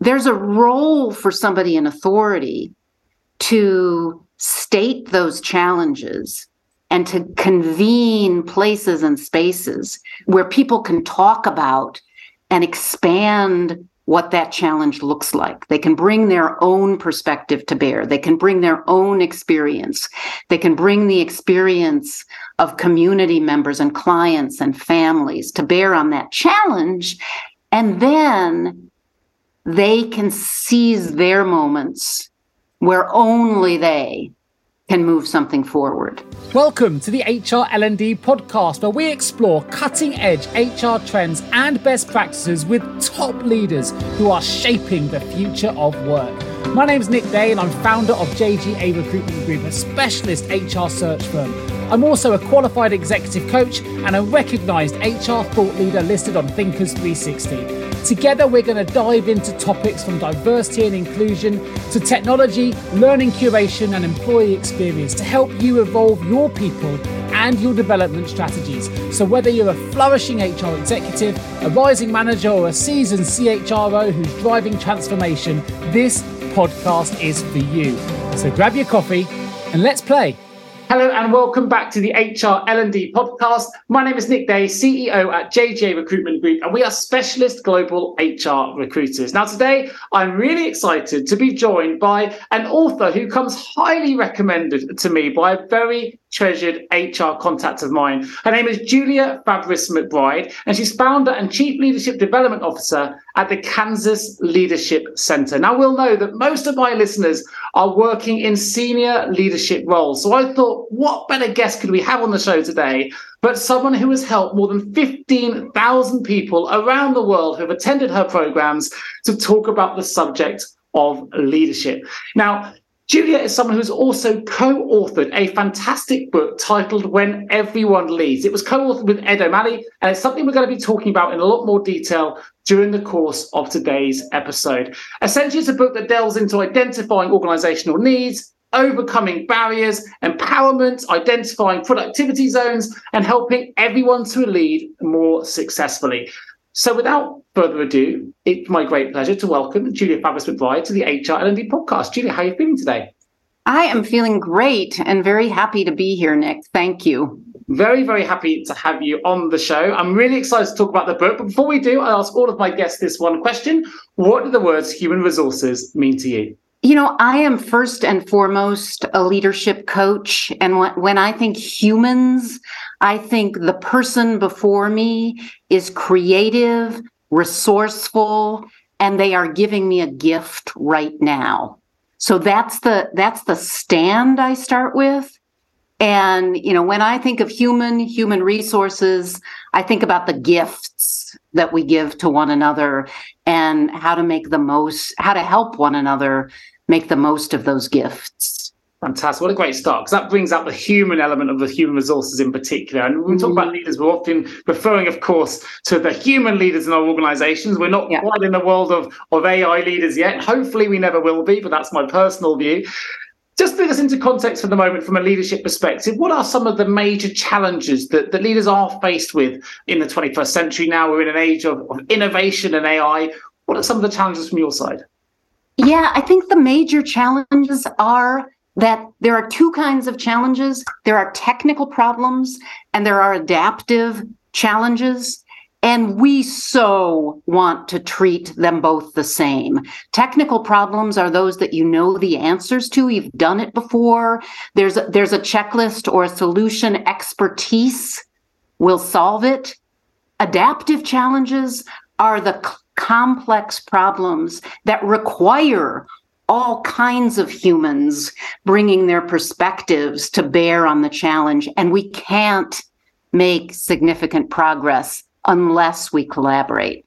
there's a role for somebody in authority to state those challenges and to convene places and spaces where people can talk about and expand what that challenge looks like. They can bring their own perspective to bear. They can bring their own experience. They can bring the experience of community members and clients and families to bear on that challenge. And then they can seize their moments where only they can move something forward. Welcome to the HR L&D podcast where we explore cutting-edge HR trends and best practices with top leaders who are shaping the future of work. My name is Nick Day and I'm founder of JGA Recruitment Group, a specialist HR search firm. I'm also a qualified executive coach and a recognized HR thought leader listed on Thinkers 360. Together, we're going to dive into topics from diversity and inclusion to technology, learning curation, and employee experience to help you evolve your people and your development strategies. So, whether you're a flourishing HR executive, a rising manager, or a seasoned CHRO who's driving transformation, this podcast is for you. So, grab your coffee and let's play. Hello and welcome back to the HR L&D podcast. My name is Nick Day, CEO at JGA Recruitment Group, and we are specialist global HR recruiters. Now today, I'm really excited to be joined by an author who comes highly recommended to me by a very treasured HR contact of mine. Her name is Julia Fabris McBride, and she's founder and chief leadership development officer at the Kansas Leadership Center. Now, we'll know that most of my listeners are working in senior leadership roles. So I thought, what better guest could we have on the show today but someone who has helped more than 15,000 people around the world who have attended her programs to talk about the subject of leadership. Now, Julia is someone who's also co authored a fantastic book titled When Everyone Leads. It was co authored with Ed O'Malley, and it's something we're going to be talking about in a lot more detail during the course of today's episode. Essentially, it's a book that delves into identifying organizational needs, overcoming barriers, empowerment, identifying productivity zones, and helping everyone to lead more successfully. So without further ado, it's my great pleasure to welcome Julia Fabris McBride to the HR L&D podcast. Julia, how are you feeling today? I am feeling great and very happy to be here, Nick. Thank you. Very, very happy to have you on the show. I'm really excited to talk about the book. But before we do, I ask all of my guests this one question. What do the words human resources mean to you? You know, I am first and foremost a leadership coach. And when I think humans, I think the person before me is creative, resourceful, and they are giving me a gift right now. So that's the that's the stand I start with. And you know, when I think of human human resources, I think about the gifts that we give to one another and how to make the most how to help one another make the most of those gifts. Fantastic. What a great start. Because that brings out the human element of the human resources in particular. And when we talk mm-hmm. about leaders, we're often referring, of course, to the human leaders in our organizations. We're not yeah. quite in the world of, of AI leaders yet. Hopefully, we never will be, but that's my personal view. Just bring this into context for the moment from a leadership perspective. What are some of the major challenges that, that leaders are faced with in the 21st century now? We're in an age of, of innovation and AI. What are some of the challenges from your side? Yeah, I think the major challenges are that there are two kinds of challenges there are technical problems and there are adaptive challenges. And we so want to treat them both the same. Technical problems are those that you know the answers to. You've done it before. There's a, there's a checklist or a solution expertise will solve it. Adaptive challenges are the complex problems that require all kinds of humans bringing their perspectives to bear on the challenge. And we can't make significant progress unless we collaborate.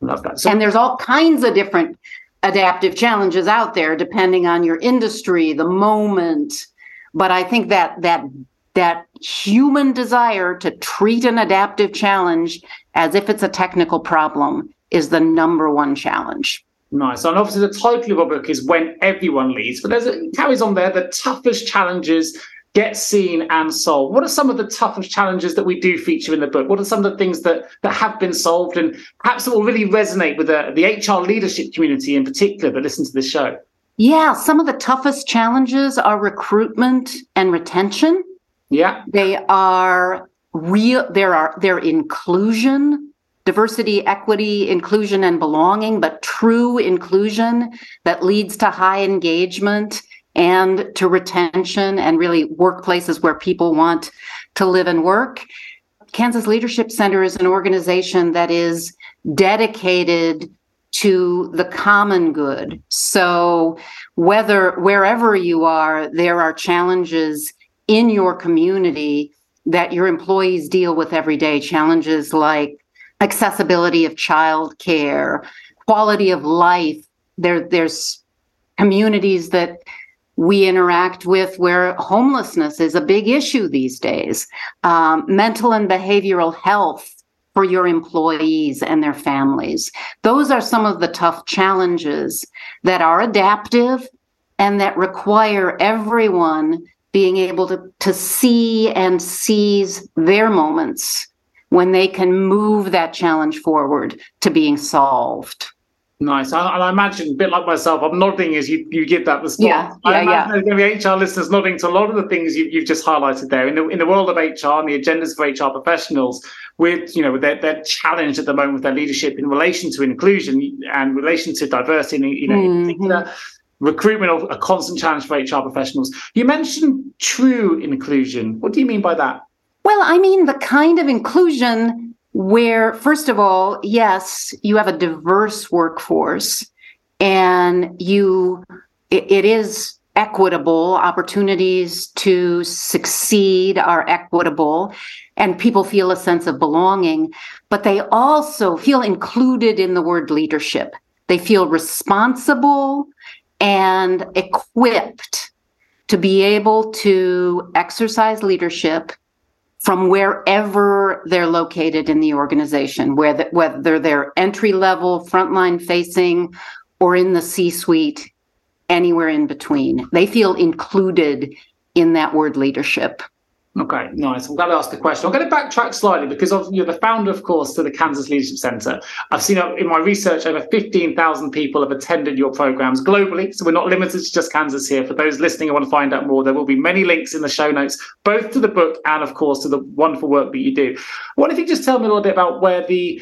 Love that. So- and there's all kinds of different adaptive challenges out there, depending on your industry, the moment. But I think that that that human desire to treat an adaptive challenge as if it's a technical problem is the number one challenge. Nice. And obviously, the title of our book is When Everyone Leads, but there's a, it carries on there the toughest challenges get seen and solved. What are some of the toughest challenges that we do feature in the book? What are some of the things that that have been solved and perhaps that will really resonate with the, the HR leadership community in particular that listen to this show? Yeah, some of the toughest challenges are recruitment and retention. Yeah. They are real there are their inclusion diversity, equity, inclusion, and belonging, but true inclusion that leads to high engagement and to retention and really workplaces where people want to live and work. Kansas Leadership Center is an organization that is dedicated to the common good. So whether wherever you are, there are challenges in your community that your employees deal with every day, challenges like accessibility of childcare, quality of life. There, there's communities that we interact with where homelessness is a big issue these days, um, mental and behavioral health for your employees and their families. Those are some of the tough challenges that are adaptive and that require everyone being able to, to see and seize their moments when they can move that challenge forward to being solved. Nice. And I, I, imagine, a bit like myself, I'm nodding as you, you give that response. Yeah, yeah, yeah. there's HR listeners nodding to a lot of the things you, have just highlighted there. In the, in the world of HR and the agendas for HR professionals, with you know they're, they're challenged at the moment with their leadership in relation to inclusion and relation to diversity, you know, mm-hmm. recruitment of a constant challenge for HR professionals. You mentioned true inclusion. What do you mean by that? Well, I mean the kind of inclusion where, first of all, yes, you have a diverse workforce and you, it, it is equitable opportunities to succeed are equitable and people feel a sense of belonging but they also feel included in the word leadership. They feel responsible and equipped to be able to exercise leadership from wherever they're located in the organization, whether, whether they're entry level, frontline facing, or in the C suite, anywhere in between. They feel included in that word leadership. Okay, nice. I'm glad I asked the question. I'm going to backtrack slightly because you're the founder, of course, to the Kansas Leadership Center. I've seen uh, in my research over 15,000 people have attended your programs globally. So we're not limited to just Kansas here. For those listening and want to find out more, there will be many links in the show notes, both to the book and, of course, to the wonderful work that you do. What if you just tell me a little bit about where the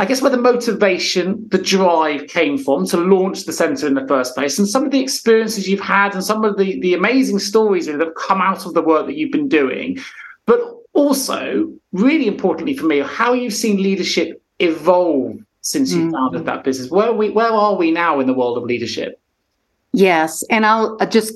I guess where the motivation, the drive came from to launch the centre in the first place, and some of the experiences you've had, and some of the the amazing stories that have come out of the work that you've been doing, but also really importantly for me, how you've seen leadership evolve since you mm-hmm. founded that business. Where we where are we now in the world of leadership? Yes, and I'll uh, just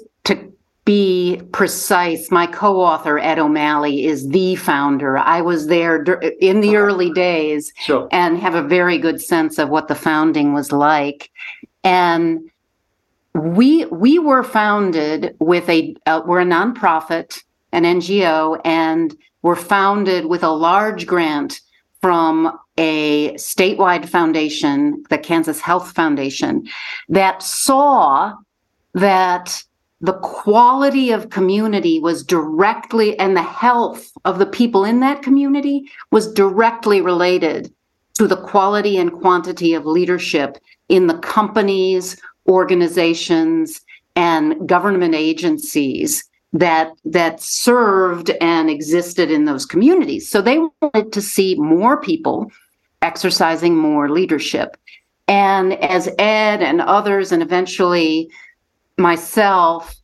be precise, my co author, Ed O'Malley, is the founder. I was there in the early days sure. and have a very good sense of what the founding was like. And we we were founded with a uh, we're a nonprofit, an NGO, and we're founded with a large grant from a statewide foundation, the Kansas Health Foundation, that saw that the quality of community was directly and the health of the people in that community was directly related to the quality and quantity of leadership in the companies organizations and government agencies that that served and existed in those communities. So they wanted to see more people exercising more leadership. And as ed and others and eventually myself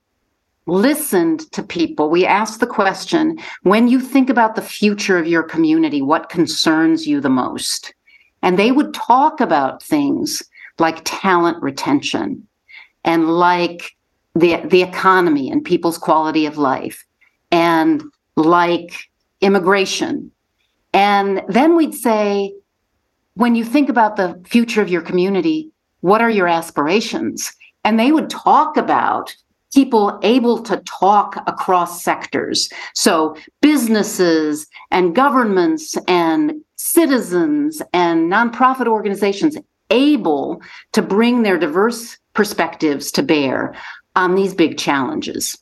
listened to people. We asked the question when you think about the future of your community, what concerns you the most? And they would talk about things like talent retention and like the, the economy and people's quality of life and like immigration. And then we'd say, when you think about the future of your community, what are your aspirations? And they would talk about people able to talk across sectors. So businesses and governments and citizens and nonprofit organizations able to bring their diverse perspectives to bear on these big challenges.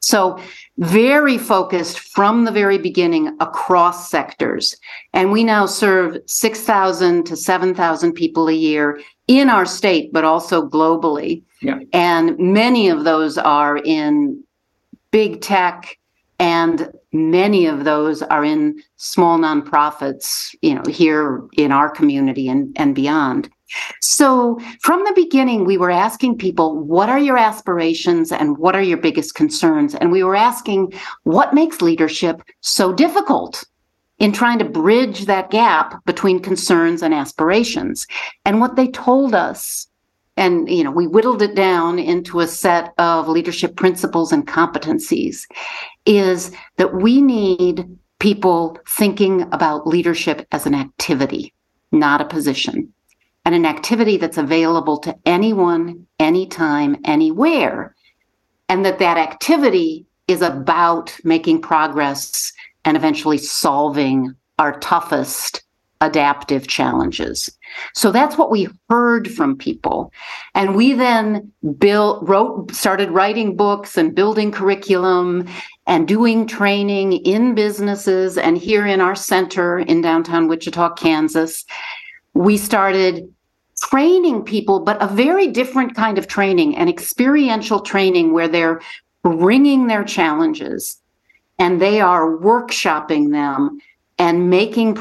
So, very focused from the very beginning across sectors. And we now serve 6,000 to 7,000 people a year in our state, but also globally. Yeah. And many of those are in big tech, and many of those are in small nonprofits, you know, here in our community and, and beyond. So from the beginning, we were asking people, what are your aspirations and what are your biggest concerns? And we were asking, what makes leadership so difficult? In trying to bridge that gap between concerns and aspirations. And what they told us, and you know, we whittled it down into a set of leadership principles and competencies, is that we need people thinking about leadership as an activity, not a position and an activity that's available to anyone, anytime, anywhere. And that that activity is about making progress and eventually solving our toughest adaptive challenges. So that's what we heard from people. And we then built, wrote, started writing books and building curriculum and doing training in businesses and here in our center in downtown Wichita, Kansas we started training people, but a very different kind of training, an experiential training where they're bringing their challenges and they are workshopping them and making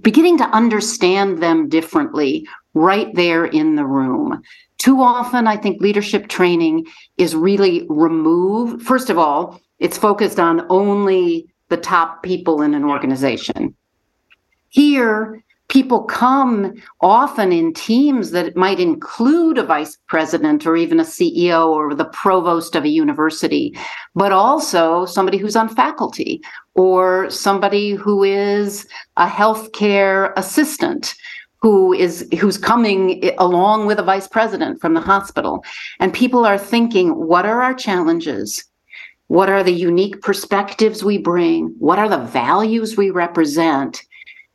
beginning to understand them differently right there in the room. Too often, I think leadership training is really removed. First of all, it's focused on only the top people in an organization. Here, people come often in teams that might include a vice president or even a CEO or the provost of a university, but also somebody who's on faculty or somebody who is a healthcare assistant who is who's coming along with a vice president from the hospital. And people are thinking what are our challenges? What are the unique perspectives we bring? What are the values we represent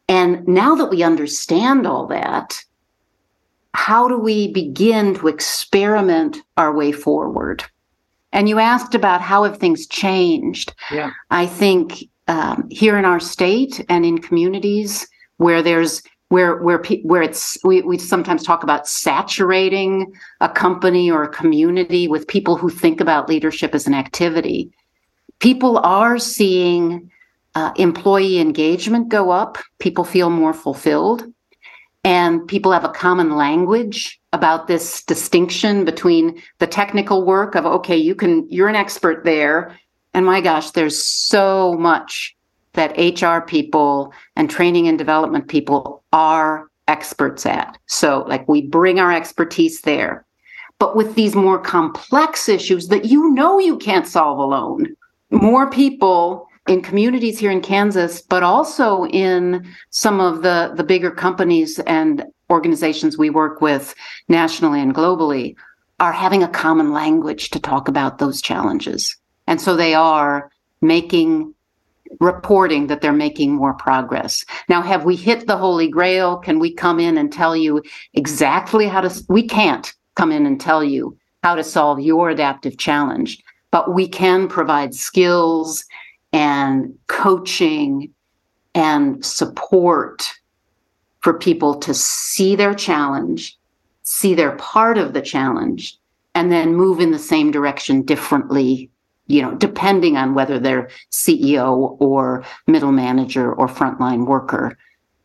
and now that we understand all that, how do we begin to experiment our way forward? And you asked about how have things changed. Yeah. I think um, here in our state and in communities where there's where where where it's we, we sometimes talk about saturating a company or a community with people who think about leadership as an activity. People are seeing uh, employee engagement go up, people feel more fulfilled, and people have a common language about this distinction between the technical work of okay, you can you're an expert there, and my gosh, there's so much that HR people and training and development people are experts at. So like we bring our expertise there. But with these more complex issues that you know you can't solve alone, more people in communities here in Kansas, but also in some of the, the bigger companies and organizations we work with nationally and globally, are having a common language to talk about those challenges. And so they are making reporting that they're making more progress. Now, have we hit the holy grail? Can we come in and tell you exactly how to? We can't come in and tell you how to solve your adaptive challenge, but we can provide skills and coaching and support for people to see their challenge, see their part of the challenge, and then move in the same direction differently, you know, depending on whether they're CEO or middle manager or frontline worker,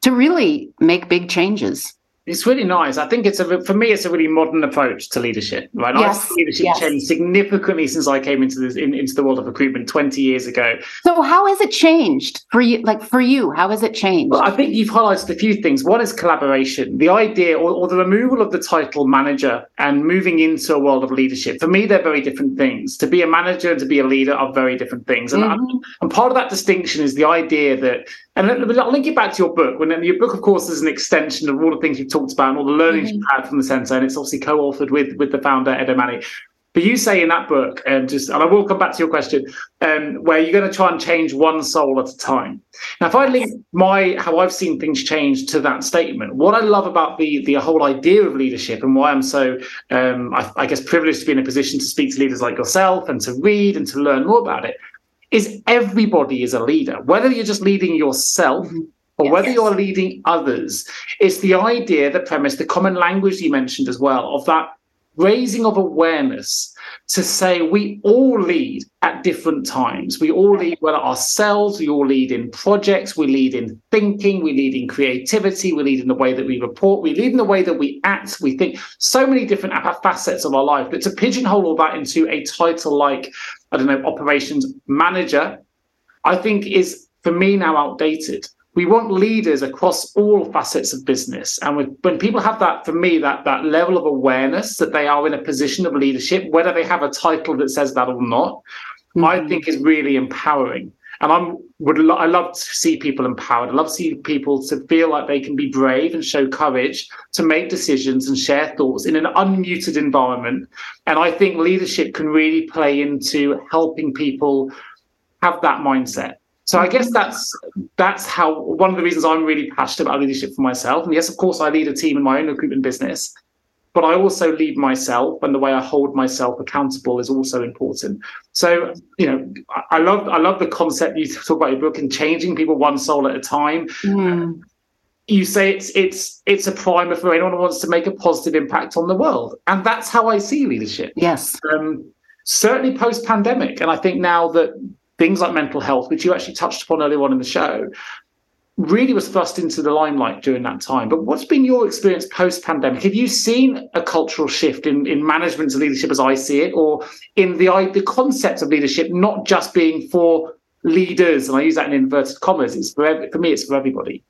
to really make big changes. It's really nice. I think it's a for me, it's a really modern approach to leadership. Right, yes, I've seen leadership yes. change significantly since I came into this in, into the world of recruitment twenty years ago. So, how has it changed for you? Like for you, how has it changed? Well, I think you've highlighted a few things. One is collaboration. The idea, or, or the removal of the title manager, and moving into a world of leadership. For me, they're very different things. To be a manager and to be a leader are very different things. And, mm-hmm. and part of that distinction is the idea that and I'll link it back to your book. When your book, of course, is an extension of all the things you've talked about and all the learnings mm-hmm. you've had from the centre, and it's obviously co-authored with with the founder Ed O'Malley. But you say in that book, and um, just and I will come back to your question, um, where you're going to try and change one soul at a time. Now, if I link my how I've seen things change to that statement, what I love about the the whole idea of leadership and why I'm so um, I, I guess privileged to be in a position to speak to leaders like yourself and to read and to learn more about it is everybody is a leader, whether you're just leading yourself mm-hmm. or yes, whether you're leading others. It's the idea, the premise, the common language you mentioned as well of that raising of awareness to say we all lead at different times. We all lead well ourselves, we all lead in projects, we lead in thinking, we lead in creativity, we lead in the way that we report, we lead in the way that we act, we think so many different facets of our life. But to pigeonhole all that into a title like, I don't know, operations manager, I think is for me now outdated we want leaders across all facets of business. And with, when people have that for me that that level of awareness that they are in a position of leadership whether they have a title that says that or not mm-hmm. i think is really empowering. And i'm would lo- i love to see people empowered. I love to see people to feel like they can be brave and show courage to make decisions and share thoughts in an unmuted environment. And i think leadership can really play into helping people have that mindset so I guess that's that's how one of the reasons I'm really passionate about leadership for myself. And yes, of course, I lead a team in my own recruitment business, but I also lead myself, and the way I hold myself accountable is also important. So you know, I love I love the concept you talk about your book and changing people one soul at a time. Mm. You say it's it's it's a primer for anyone who wants to make a positive impact on the world, and that's how I see leadership. Yes. Um, certainly post pandemic, and I think now that things like mental health, which you actually touched upon earlier on in the show, really was thrust into the limelight during that time. But what's been your experience post pandemic? Have you seen a cultural shift in, in management and leadership as I see it, or in the, the concept of leadership not just being for leaders? And I use that in inverted commas. It's for, for me, it's for everybody.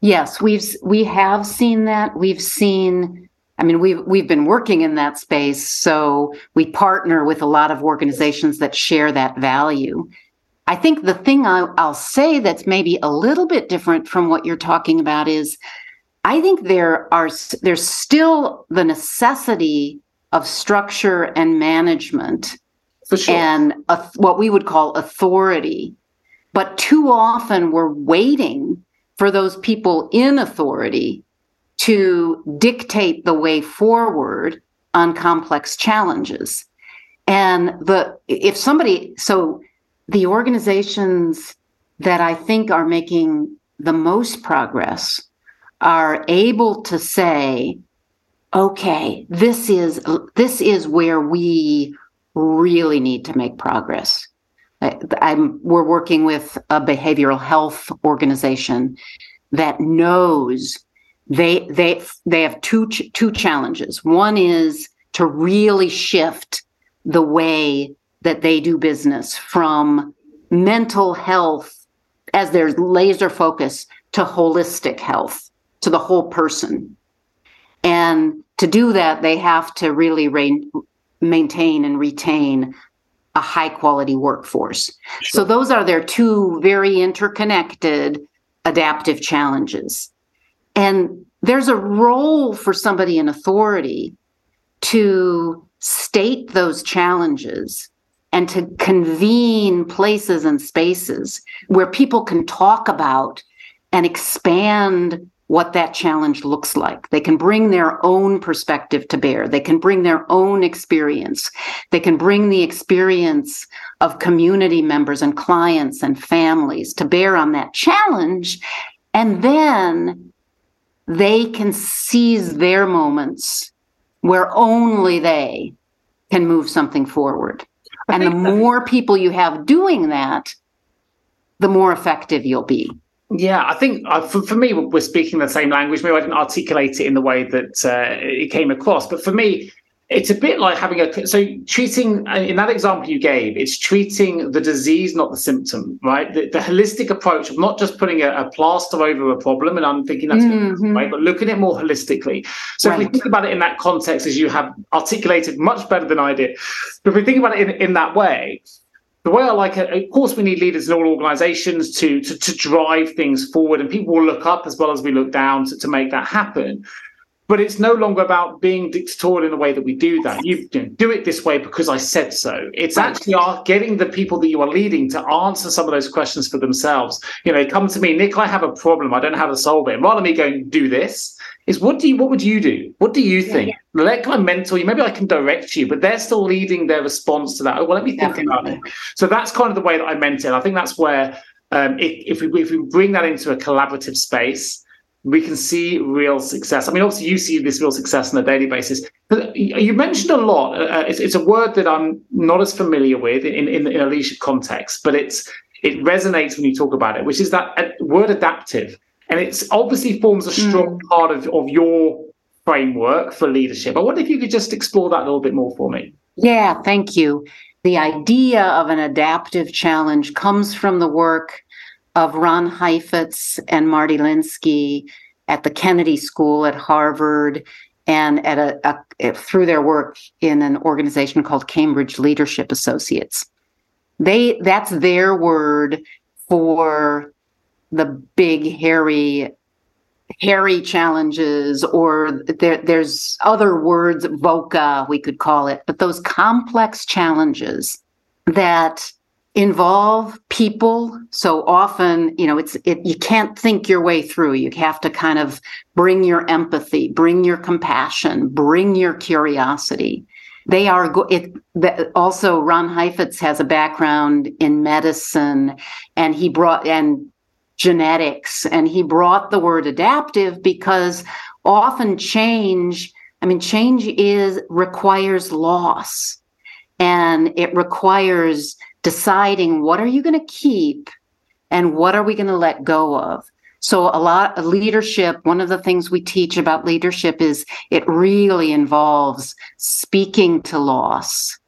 Yes, we've we have seen that. We've seen I mean, we've we've been working in that space, so we partner with a lot of organizations that share that value. I think the thing I'll, I'll say that's maybe a little bit different from what you're talking about is, I think there are there's still the necessity of structure and management, sure. and a, what we would call authority, but too often we're waiting for those people in authority to dictate the way forward on complex challenges. And the if somebody so the organizations that I think are making the most progress are able to say, okay, this is this is where we really need to make progress. I'm, we're working with a behavioral health organization that knows they they they have two two challenges. One is to really shift the way that they do business from mental health as their laser focus to holistic health to the whole person. And to do that, they have to really re- maintain and retain a high quality workforce. Sure. So those are their two very interconnected adaptive challenges. And there's a role for somebody in authority to state those challenges and to convene places and spaces where people can talk about and expand what that challenge looks like. They can bring their own perspective to bear. They can bring their own experience. They can bring the experience of community members and clients and families to bear on that challenge. And then they can seize their moments where only they can move something forward. And the more people you have doing that, the more effective you'll be. Yeah, I think uh, for, for me, we're speaking the same language. Maybe I didn't articulate it in the way that uh, it came across, but for me, it's a bit like having a so treating in that example you gave it's treating the disease not the symptom right the, the holistic approach of not just putting a, a, plaster over a problem and i'm thinking that's mm-hmm. right but looking at it more holistically so right. if we think about it in that context as you have articulated much better than i did but if we think about it in, in that way the way I like it, of course, we need leaders in all organizations to, to, to drive things forward, and people will look up as well as we look down to, to make that happen. But it's no longer about being dictatorial in the way that we do that. You, you know, do it this way because I said so. It's actually getting the people that you are leading to answer some of those questions for themselves. You know, they come to me, Nick, I have a problem. I don't know how to solve it. And rather than me going, do this, is what do you what would you do? What do you think? Yeah, yeah. Let I mentor you. Maybe I can direct you, but they're still leading their response to that. Oh, well, let me think about it. So that's kind of the way that I meant it. I think that's where um, if, if, we, if we bring that into a collaborative space, we can see real success. I mean, obviously, you see this real success on a daily basis. But you mentioned a lot. Uh, uh, it's, it's, a word that I'm not as familiar with in, in, in, a leadership context, but it's it resonates when you talk about it, which is that uh, word adaptive. And it's obviously forms a strong mm. part of, of your framework for leadership. I wonder if you could just explore that a little bit more for me. Yeah, thank you. The idea of an adaptive challenge comes from the work of Ron Heifetz and Marty Linsky at the Kennedy School at Harvard and at a, a, through their work in an organization called Cambridge Leadership Associates. They that's their word for the big hairy hairy challenges or there, there's other words VUCA we could call it but those complex challenges that involve people. So often you know it's it you can't think your way through. You have to kind of bring your empathy bring your compassion bring your curiosity. They are go- it also ron heifetz has a background in medicine and he brought and genetics and he brought the word adaptive because often change i mean change is requires loss and it requires deciding what are you going to keep and what are we going to let go of so a lot of leadership one of the things we teach about leadership is it really involves speaking to loss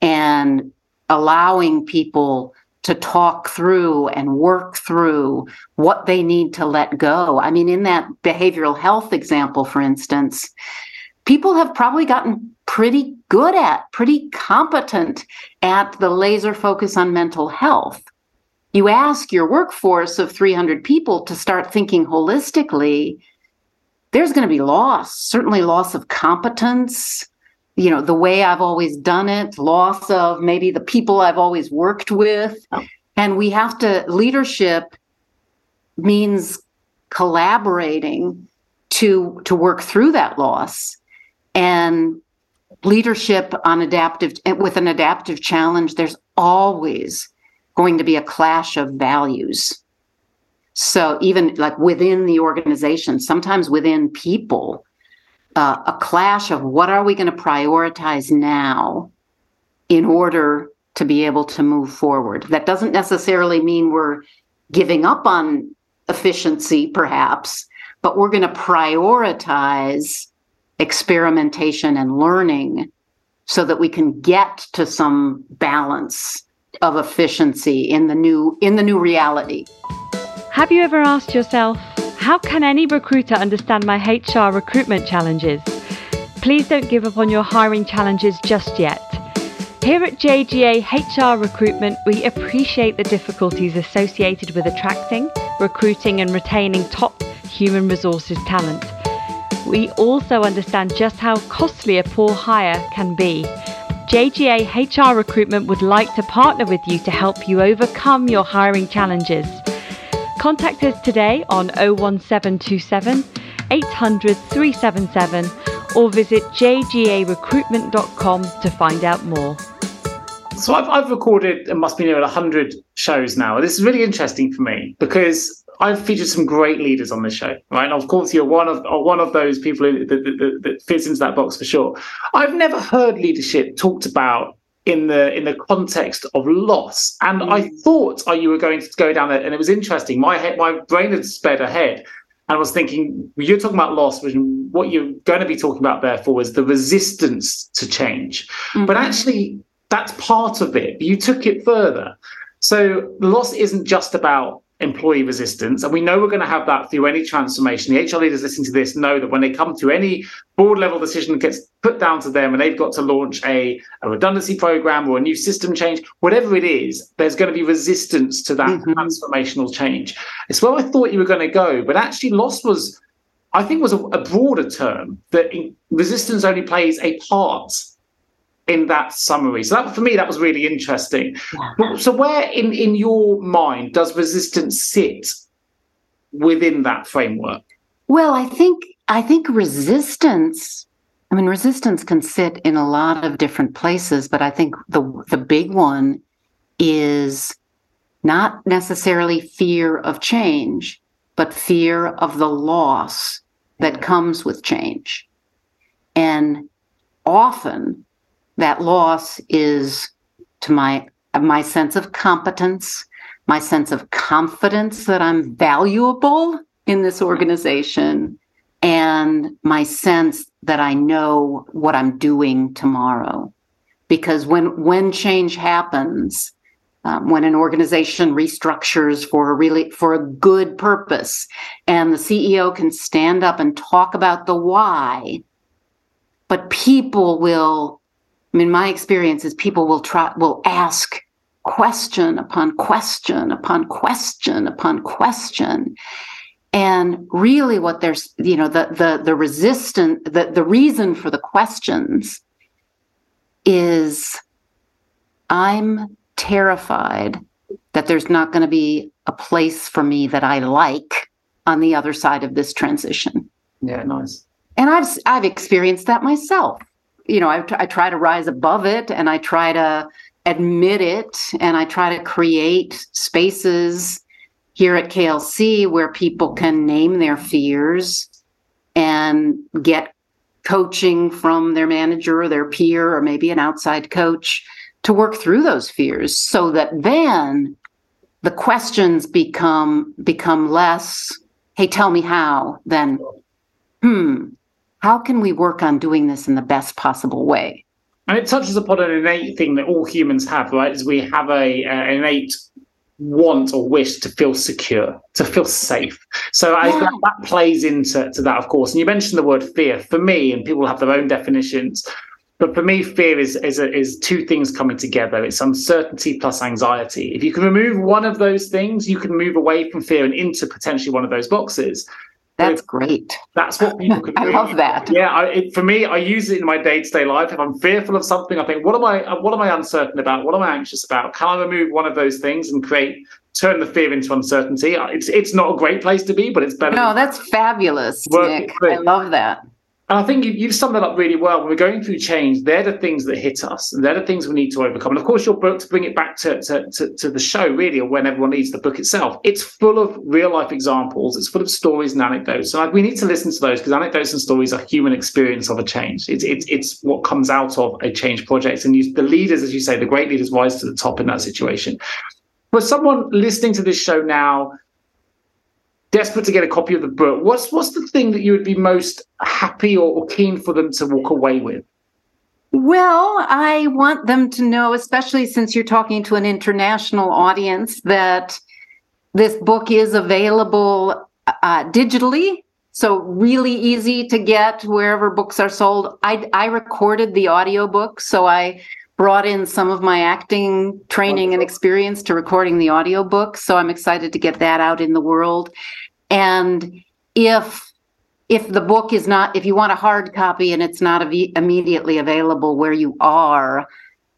and allowing people to talk through and work through what they need to let go. I mean, in that behavioral health example, for instance, people have probably gotten pretty good at, pretty competent at the laser focus on mental health. You ask your workforce of 300 people to start thinking holistically, there's going to be loss, certainly loss of competence, you know, the way I've always done it, loss of maybe the people I've always worked with. And we have to, leadership means collaborating to to work through that loss and leadership on adaptive with an adaptive challenge there's always going to be a clash of values. So even like within the organization sometimes within people uh, a clash of what are we going to prioritize now in order to be able to move forward? That doesn't necessarily mean we're giving up on efficiency perhaps but we're going to prioritize experimentation and learning so that we can get to some balance of efficiency in the new in the new reality. Have you ever asked yourself, how can any recruiter understand my HR recruitment challenges? Please don't give up on your hiring challenges just yet. Here at JGA HR Recruitment, we appreciate the difficulties associated with attracting, recruiting, and retaining top human resources talent we also understand just how costly a poor hire can be. JGA HR Recruitment would like to partner with you to help you overcome your hiring challenges. Contact us today on 01727 800 377 or visit jgarecruitment.com to find out more. So I've, I've recorded, it must be near 100 shows now. This is really interesting for me because I've featured some great leaders on this show, right? And of course, you're one of one of those people that, that, that fits into that box for sure. I've never heard leadership talked about in the in the context of loss, and mm. I thought oh, you were going to go down there, and it was interesting. My head, my brain had sped ahead, and I was thinking you're talking about loss, which what you're going to be talking about therefore is the resistance to change. Mm-hmm. But actually, that's part of it. You took it further. So loss isn't just about employee resistance. And we know we're going to have that through any transformation. The HR leaders listening to this know that when they come to any board level decision that gets put down to them and they've got to launch a, a redundancy program or a new system change, whatever it is, there's going to be resistance to that mm-hmm. transformational change. It's where I thought you were going to go, but actually loss was I think was a, a broader term that in, resistance only plays a part in that summary. So that for me, that was really interesting. Yeah. So where in in your mind does resistance sit within that framework? Well, I think I think resistance. I mean, resistance can sit in a lot of different places, but I think the the big one is not necessarily fear of change, but fear of the loss that comes with change. And often that loss is to my my sense of competence, my sense of confidence that I'm valuable in this organization, and my sense that I know what I'm doing tomorrow. Because when when change happens, um, when an organization restructures for a really for a good purpose and the ceo can stand up and talk about the why but people will i mean my experience is people will try will ask question upon question upon question upon question and really what there's you know the the the resistant the, the reason for the questions is i'm terrified that there's not going to be a place for me that I like on the other side of this transition. Yeah, nice. And I've I've experienced that myself. You know, I, I try to rise above it, and I try to admit it, and I try to create spaces here at KLC where people can name their fears and get coaching from their manager or their peer or maybe an outside coach to work through those fears so that then the questions become become less hey tell me how then hmm how can we work on doing this in the best possible way and it touches upon an innate thing that all humans have right is we have a an innate want or wish to feel secure to feel safe so yeah. I, that, that plays into to that of course and you mentioned the word fear for me and people have their own definitions but for me, fear is is, is two things coming together. It's uncertainty plus anxiety. If you can remove one of those things, you can move away from fear and into potentially one of those boxes. That's great. That's what people can. I love that. Yeah, I, it, for me, I use it in my day to day life. If I'm fearful of something, I think, what am I? What am I uncertain about? What am I anxious about? Can I remove one of those things and create turn the fear into uncertainty? It's it's not a great place to be, but it's better. No, that's fabulous, Nick. I love that. And I think you, have summed that up really well. When we're going through change, they're the things that hit us, and they're the things we need to overcome. And of course, your book, to bring it back to, to, to, to the show, really, or when everyone needs the book itself, it's full of real life examples. It's full of stories and anecdotes. And we need to listen to those because anecdotes and stories are human experience of a change. It's, it's, it's what comes out of a change project. And you, the leaders, as you say, the great leaders rise to the top in that situation. For someone listening to this show now, desperate to get a copy of the book, what's what's the thing that you would be most happy or, or keen for them to walk away with? Well, I want them to know, especially since you're talking to an international audience, that this book is available uh, digitally. So really easy to get wherever books are sold. I, I recorded the audiobook, so I brought in some of my acting training and experience to recording the audiobook. So I'm excited to get that out in the world. And if if the book is not if you want a hard copy and it's not av- immediately available where you are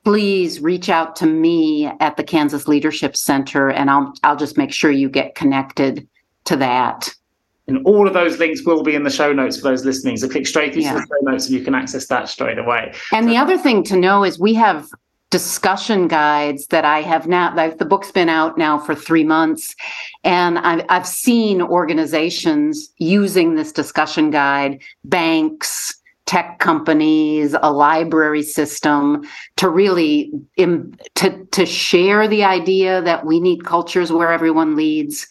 please reach out to me at the Kansas Leadership Center and I'll I'll just make sure you get connected to that. And all of those links will be in the show notes for those listening. So click straight through yeah. to the show notes and you can access that straight away. And the other thing to know is we have discussion guides that I have now. The book's been out now for three months, and I've, I've seen organizations using this discussion guide, banks, tech companies, a library system to really Im, to to share the idea that we need cultures where everyone leads,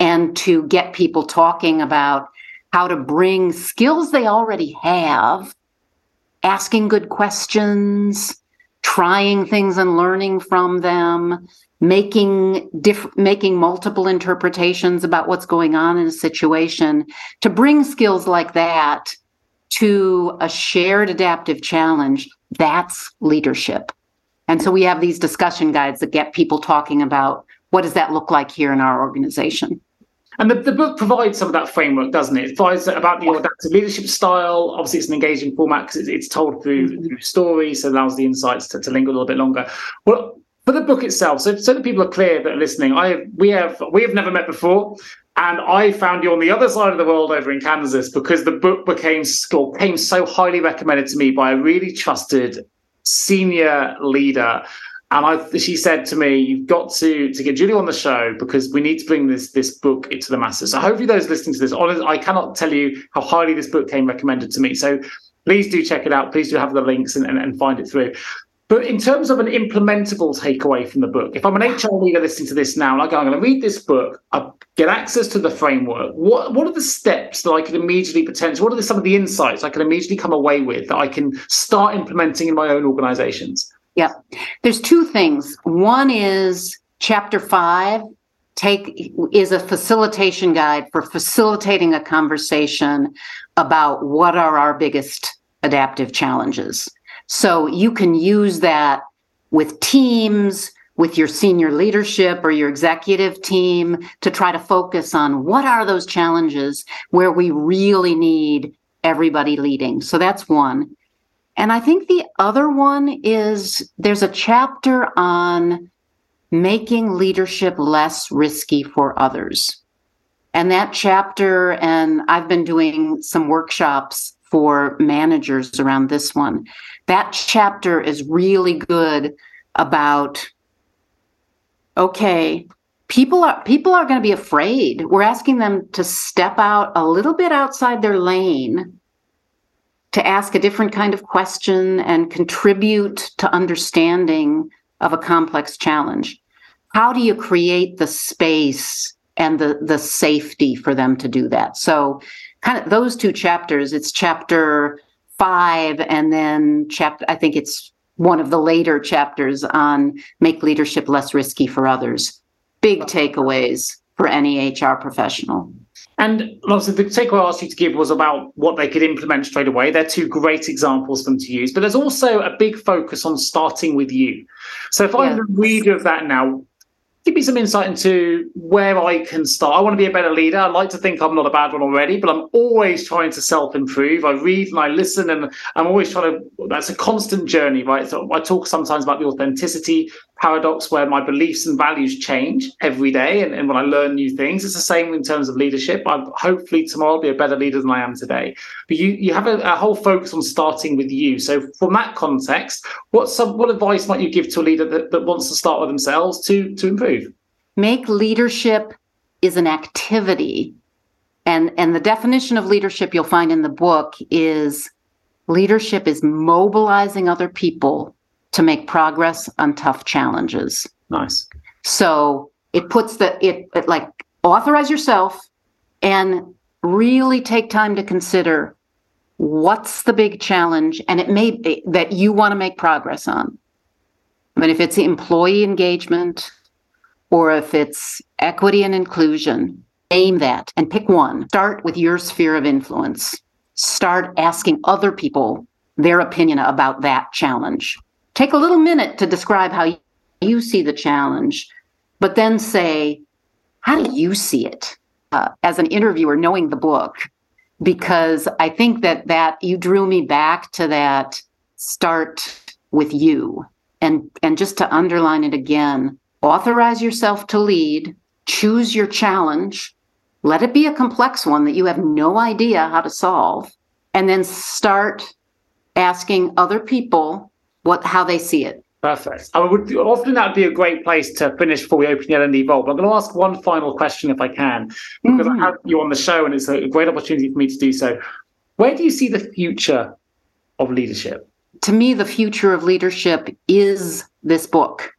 and to get people talking about how to bring skills they already have, asking good questions trying things and learning from them, making diff- making multiple interpretations about what's going on in a situation. To bring skills like that to a shared adaptive challenge that's leadership. And so we have these discussion guides that get people talking about what does that look like here in our organization And the, the book provides some of that framework, doesn't it? It provides about the adaptive leadership style. Obviously, it's an engaging format because it's, it's, told through, mm-hmm. through story, so allows the insights to, to linger a little bit longer. Well, for the book itself, so so that people are clear that are listening, I we have we have never met before, and I found you on the other side of the world over in Kansas because the book became or came so highly recommended to me by a really trusted senior leader. And I, she said to me, "You've got to to get Julie on the show because we need to bring this this book into the masses." So hopefully, those listening to this, honest, I cannot tell you how highly this book came recommended to me. So please do check it out. Please do have the links and, and, and find it through. But in terms of an implementable takeaway from the book, if I'm an HR leader listening to this now, and I go, I'm going to read this book, I get access to the framework. What what are the steps that I can immediately potentially? What are the, some of the insights I can immediately come away with that I can start implementing in my own organizations? Yeah, there's two things. One is chapter five. Take is a facilitation guide for facilitating a conversation about what are our biggest adaptive challenges so you can use that with teams, with your senior leadership or your executive team to try to focus on what are those challenges where we really need everybody leading. So that's one. And I think the other one is there's a chapter on making leadership less risky for others. And that chapter, and I've been doing some workshops for managers around this one. That chapter is really good about okay, people are people are going to be afraid. We're asking them to step out a little bit outside their lane to ask a different kind of question and contribute to understanding of a complex challenge. How do you create the space and the the safety for them to do that? So kind of those two chapters. It's chapter five, and then chapter, I think it's one of the later chapters on make leadership less risky for others. Big takeaways for any HR professional. And obviously, the takeaway I asked you to give was about what they could implement straight away. They're two great examples for them to use, but there's also a big focus on starting with you. So, if. I'm the reader of that now, give me some insight into where I can start. I want to be a better leader. I like to think I'm not a bad one already, but I'm always trying to self improve. I read and I listen, and I'm always trying to. That's a constant journey, right? So I talk sometimes about the authenticity paradox where my beliefs and values change every day. And, and when I learn new things, it's the same in terms of leadership. I hopefully tomorrow I'll be a better leader than I am today. But you you have a, a whole focus on starting with you. So from that context, what some what advice might you give to a leader that, that wants to start with themselves to to improve? Make leadership is an activity. And and the definition of leadership you'll find in the book is leadership is mobilizing other people to make progress on tough challenges. Nice. So it puts the it, it like authorize yourself and really take time to consider what's the big challenge and it may be that you want to make progress on. I mean, if it's employee engagement or if it's equity and inclusion, aim that and pick one. Start with your sphere of influence. Start asking other people their opinion about that challenge. Take a little minute to describe how you see the challenge, but then say, how do you see it? Uh, as an interviewer, knowing the book, because I think that that you drew me back to that start with you, and and just to underline it again, authorize yourself to lead, choose your challenge, let it be a complex one that you have no idea how to solve, and then start asking other people what how they see it. Perfect. I would often that would be a great place to finish before we open the L&D Vault. But I'm going to ask one final question if I can, because mm-hmm. I have you on the show and it's a great opportunity for me to do so. Where do you see the future of leadership? To me, the future of leadership is this book.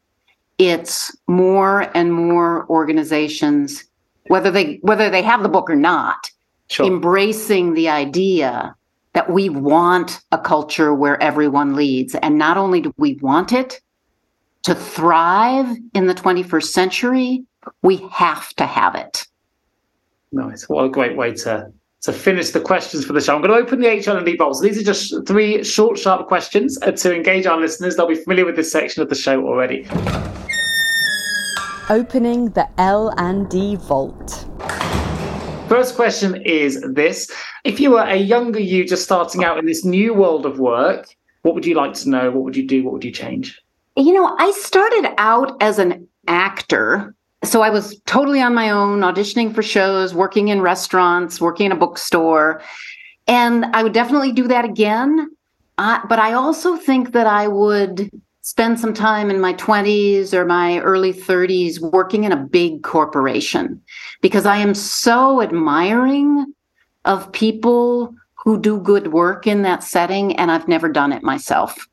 It's more and more organizations, whether they whether they have the book or not, sure. embracing the idea that we want a culture where everyone leads. And not only do we want it to thrive in the 21st century, we have to have it. Nice. What a great way to to finish the questions for the show. I'm going to open the HR&D Vault. So these are just three short, sharp questions uh, to engage our listeners. They'll be familiar with this section of the show already. Opening the L&D Vault. First question is this If you were a younger you just starting out in this new world of work, what would you like to know? What would you do? What would you change? You know, I started out as an actor. So I was totally on my own, auditioning for shows, working in restaurants, working in a bookstore. And I would definitely do that again. Uh, but I also think that I would spend some time in my 20s or my early 30s working in a big corporation because I am so admiring of people who do good work in that setting and I've never done it myself.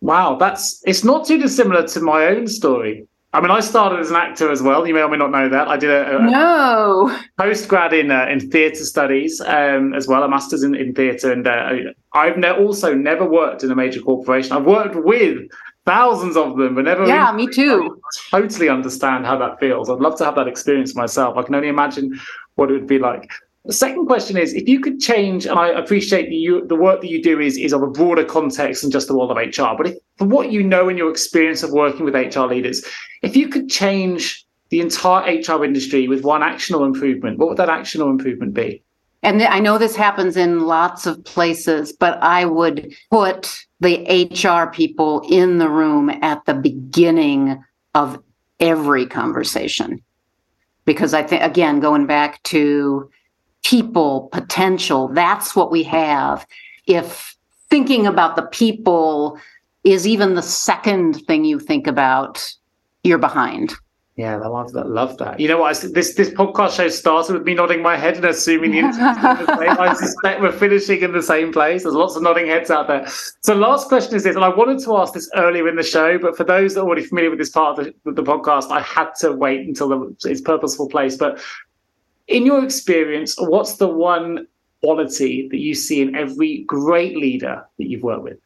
Wow, that's it's not too dissimilar to my own story. I mean, I started as an actor as well. You may or may not know that. I did a, a no post grad in uh, in theatre studies um, as well, a master's in, in theatre, and uh, I've ne- also never worked in a major corporation. I've worked with thousands of them, but never. Yeah, me too. totally understand how that feels. I'd love to have that experience myself. I can only imagine what it would be like. The second question is if you could change, and I appreciate that you, the work that you do is, is of a broader context than just the world of HR, but if, from what you know and your experience of working with HR leaders, if you could change the entire HR industry with one actionable improvement, what would that actionable improvement be? And I know this happens in lots of places, but I would put the HR people in the room at the beginning of every conversation. Because I think, again, going back to people potential, that's what we have. If thinking about the people is even the second thing you think about, you're behind. Yeah, I love that. Love that. You know what? I, this this podcast show started with me nodding my head and assuming the I suspect we're finishing in the same place. There's lots of nodding heads out there. So, last question is this, and I wanted to ask this earlier in the show, but for those that are already familiar with this part of the, the podcast, I had to wait until the, its purposeful place. But in your experience, what's the one quality that you see in every great leader that you've worked with?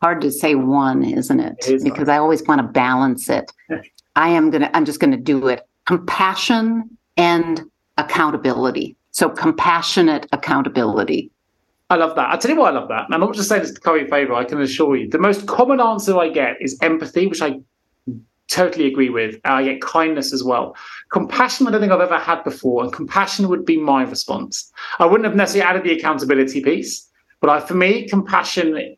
Hard to say one, isn't it? it is because I always want to balance it. I am going to, I'm just going to do it. Compassion and accountability. So compassionate accountability. I love that. I tell you why I love that. And I'm not just saying this to curry favor, I can assure you. The most common answer I get is empathy, which I totally agree with. I get kindness as well. Compassion, I don't think I've ever had before. And compassion would be my response. I wouldn't have necessarily added the accountability piece, but I, for me, compassion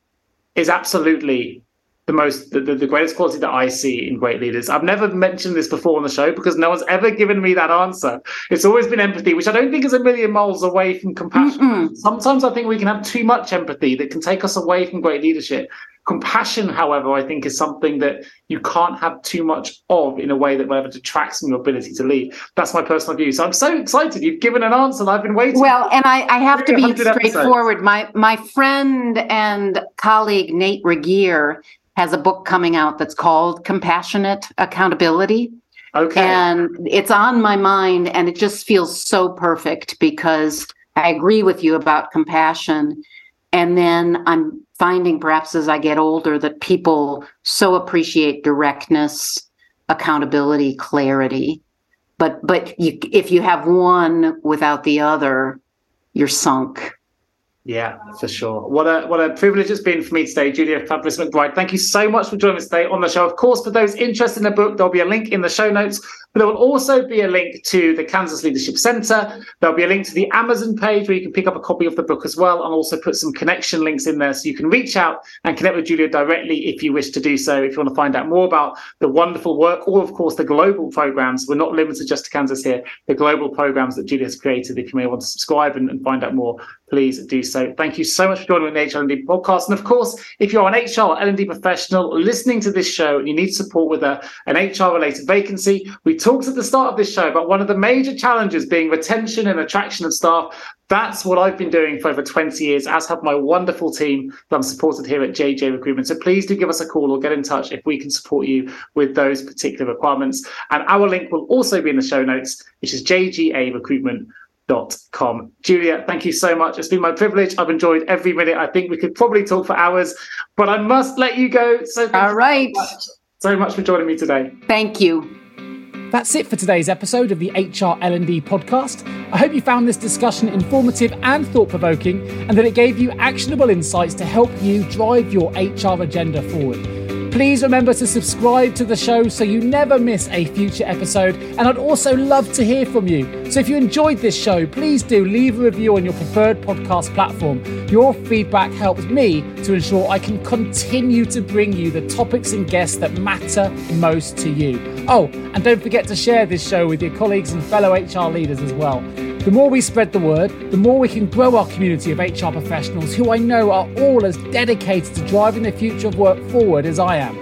is absolutely the most the, the, greatest quality that I see in great leaders. I've never mentioned this before on the show because no one's ever given me that answer. It's always been empathy, which I don't think is a million miles away from compassion. Mm-mm. Sometimes I think we can have too much empathy that can take us away from great leadership. Compassion, however, I think is something that you can't have too much of in a way that ever detracts from your ability to lead. That's my personal view. So I'm so excited. You've given an answer I've been waiting. Well, and I, I have to be straightforward. Episodes. My my friend and colleague Nate Regier has a book coming out that's called Compassionate Accountability. Okay. And it's on my mind and it just feels so perfect because I agree with you about compassion. And then I'm finding perhaps as I get older that people so appreciate directness, accountability, clarity. But but you, if you have one without the other, you're sunk. Yeah, for sure. What a what a privilege it's been for me today, Julia Fabris McBride. Thank you so much for joining us today on the show. Of course, for those interested in the book, there'll be a link in the show notes, but there will also be a link to the Kansas Leadership Center. There'll be a link to the Amazon page where you can pick up a copy of the book as well, and also put some connection links in there so you can reach out and connect with Julia directly if you wish to do so. If you want to find out more about the wonderful work, or of course the global programs, we're not limited just to Kansas here. The global programs that Julia has created. If you may want to subscribe and, and find out more, please do so. Thank you so much for joining me on the HR L&D podcast. And of course, if you're an HR L&D professional listening to this show and you need support with a, an HR related vacancy, we talked at the start of this show about one of the major challenges being retention and attraction of staff. That's what I've been doing for over 20 years, as have my wonderful team that I'm supported here at JGA Recruitment. So please do give us a call or get in touch if we can support you with those particular requirements. And our link will also be in the show notes, which is JGA Recruitment com. Julia, thank you so much. It's been my privilege. I've enjoyed every minute. I think we could probably talk for hours, but I must let you go. So all right. So much, so much for joining me today. Thank you. That's it for today's episode of the HR L&D podcast. I hope you found this discussion informative and thought-provoking and that it gave you actionable insights to help you drive your HR agenda forward. Please remember to subscribe to the show so you never miss a future episode. And I'd also love to hear from you. So if you enjoyed this show, please do leave a review on your preferred podcast platform. Your feedback helps me to ensure I can continue to bring you the topics and guests that matter most to you. Oh, and don't forget to share this show with your colleagues and fellow HR leaders as well. The more we spread the word, the more we can grow our community of HR professionals who I know are all as dedicated to driving the future of work forward as I am.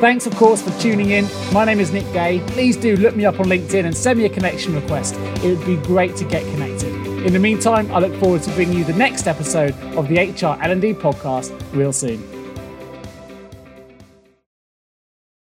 Thanks, of course, for tuning in. My name is Nick Day. Please do look me up on LinkedIn and send me a connection request. It would be great to get connected. In the meantime, I look forward to bringing you the next episode of the HR L&D podcast real soon.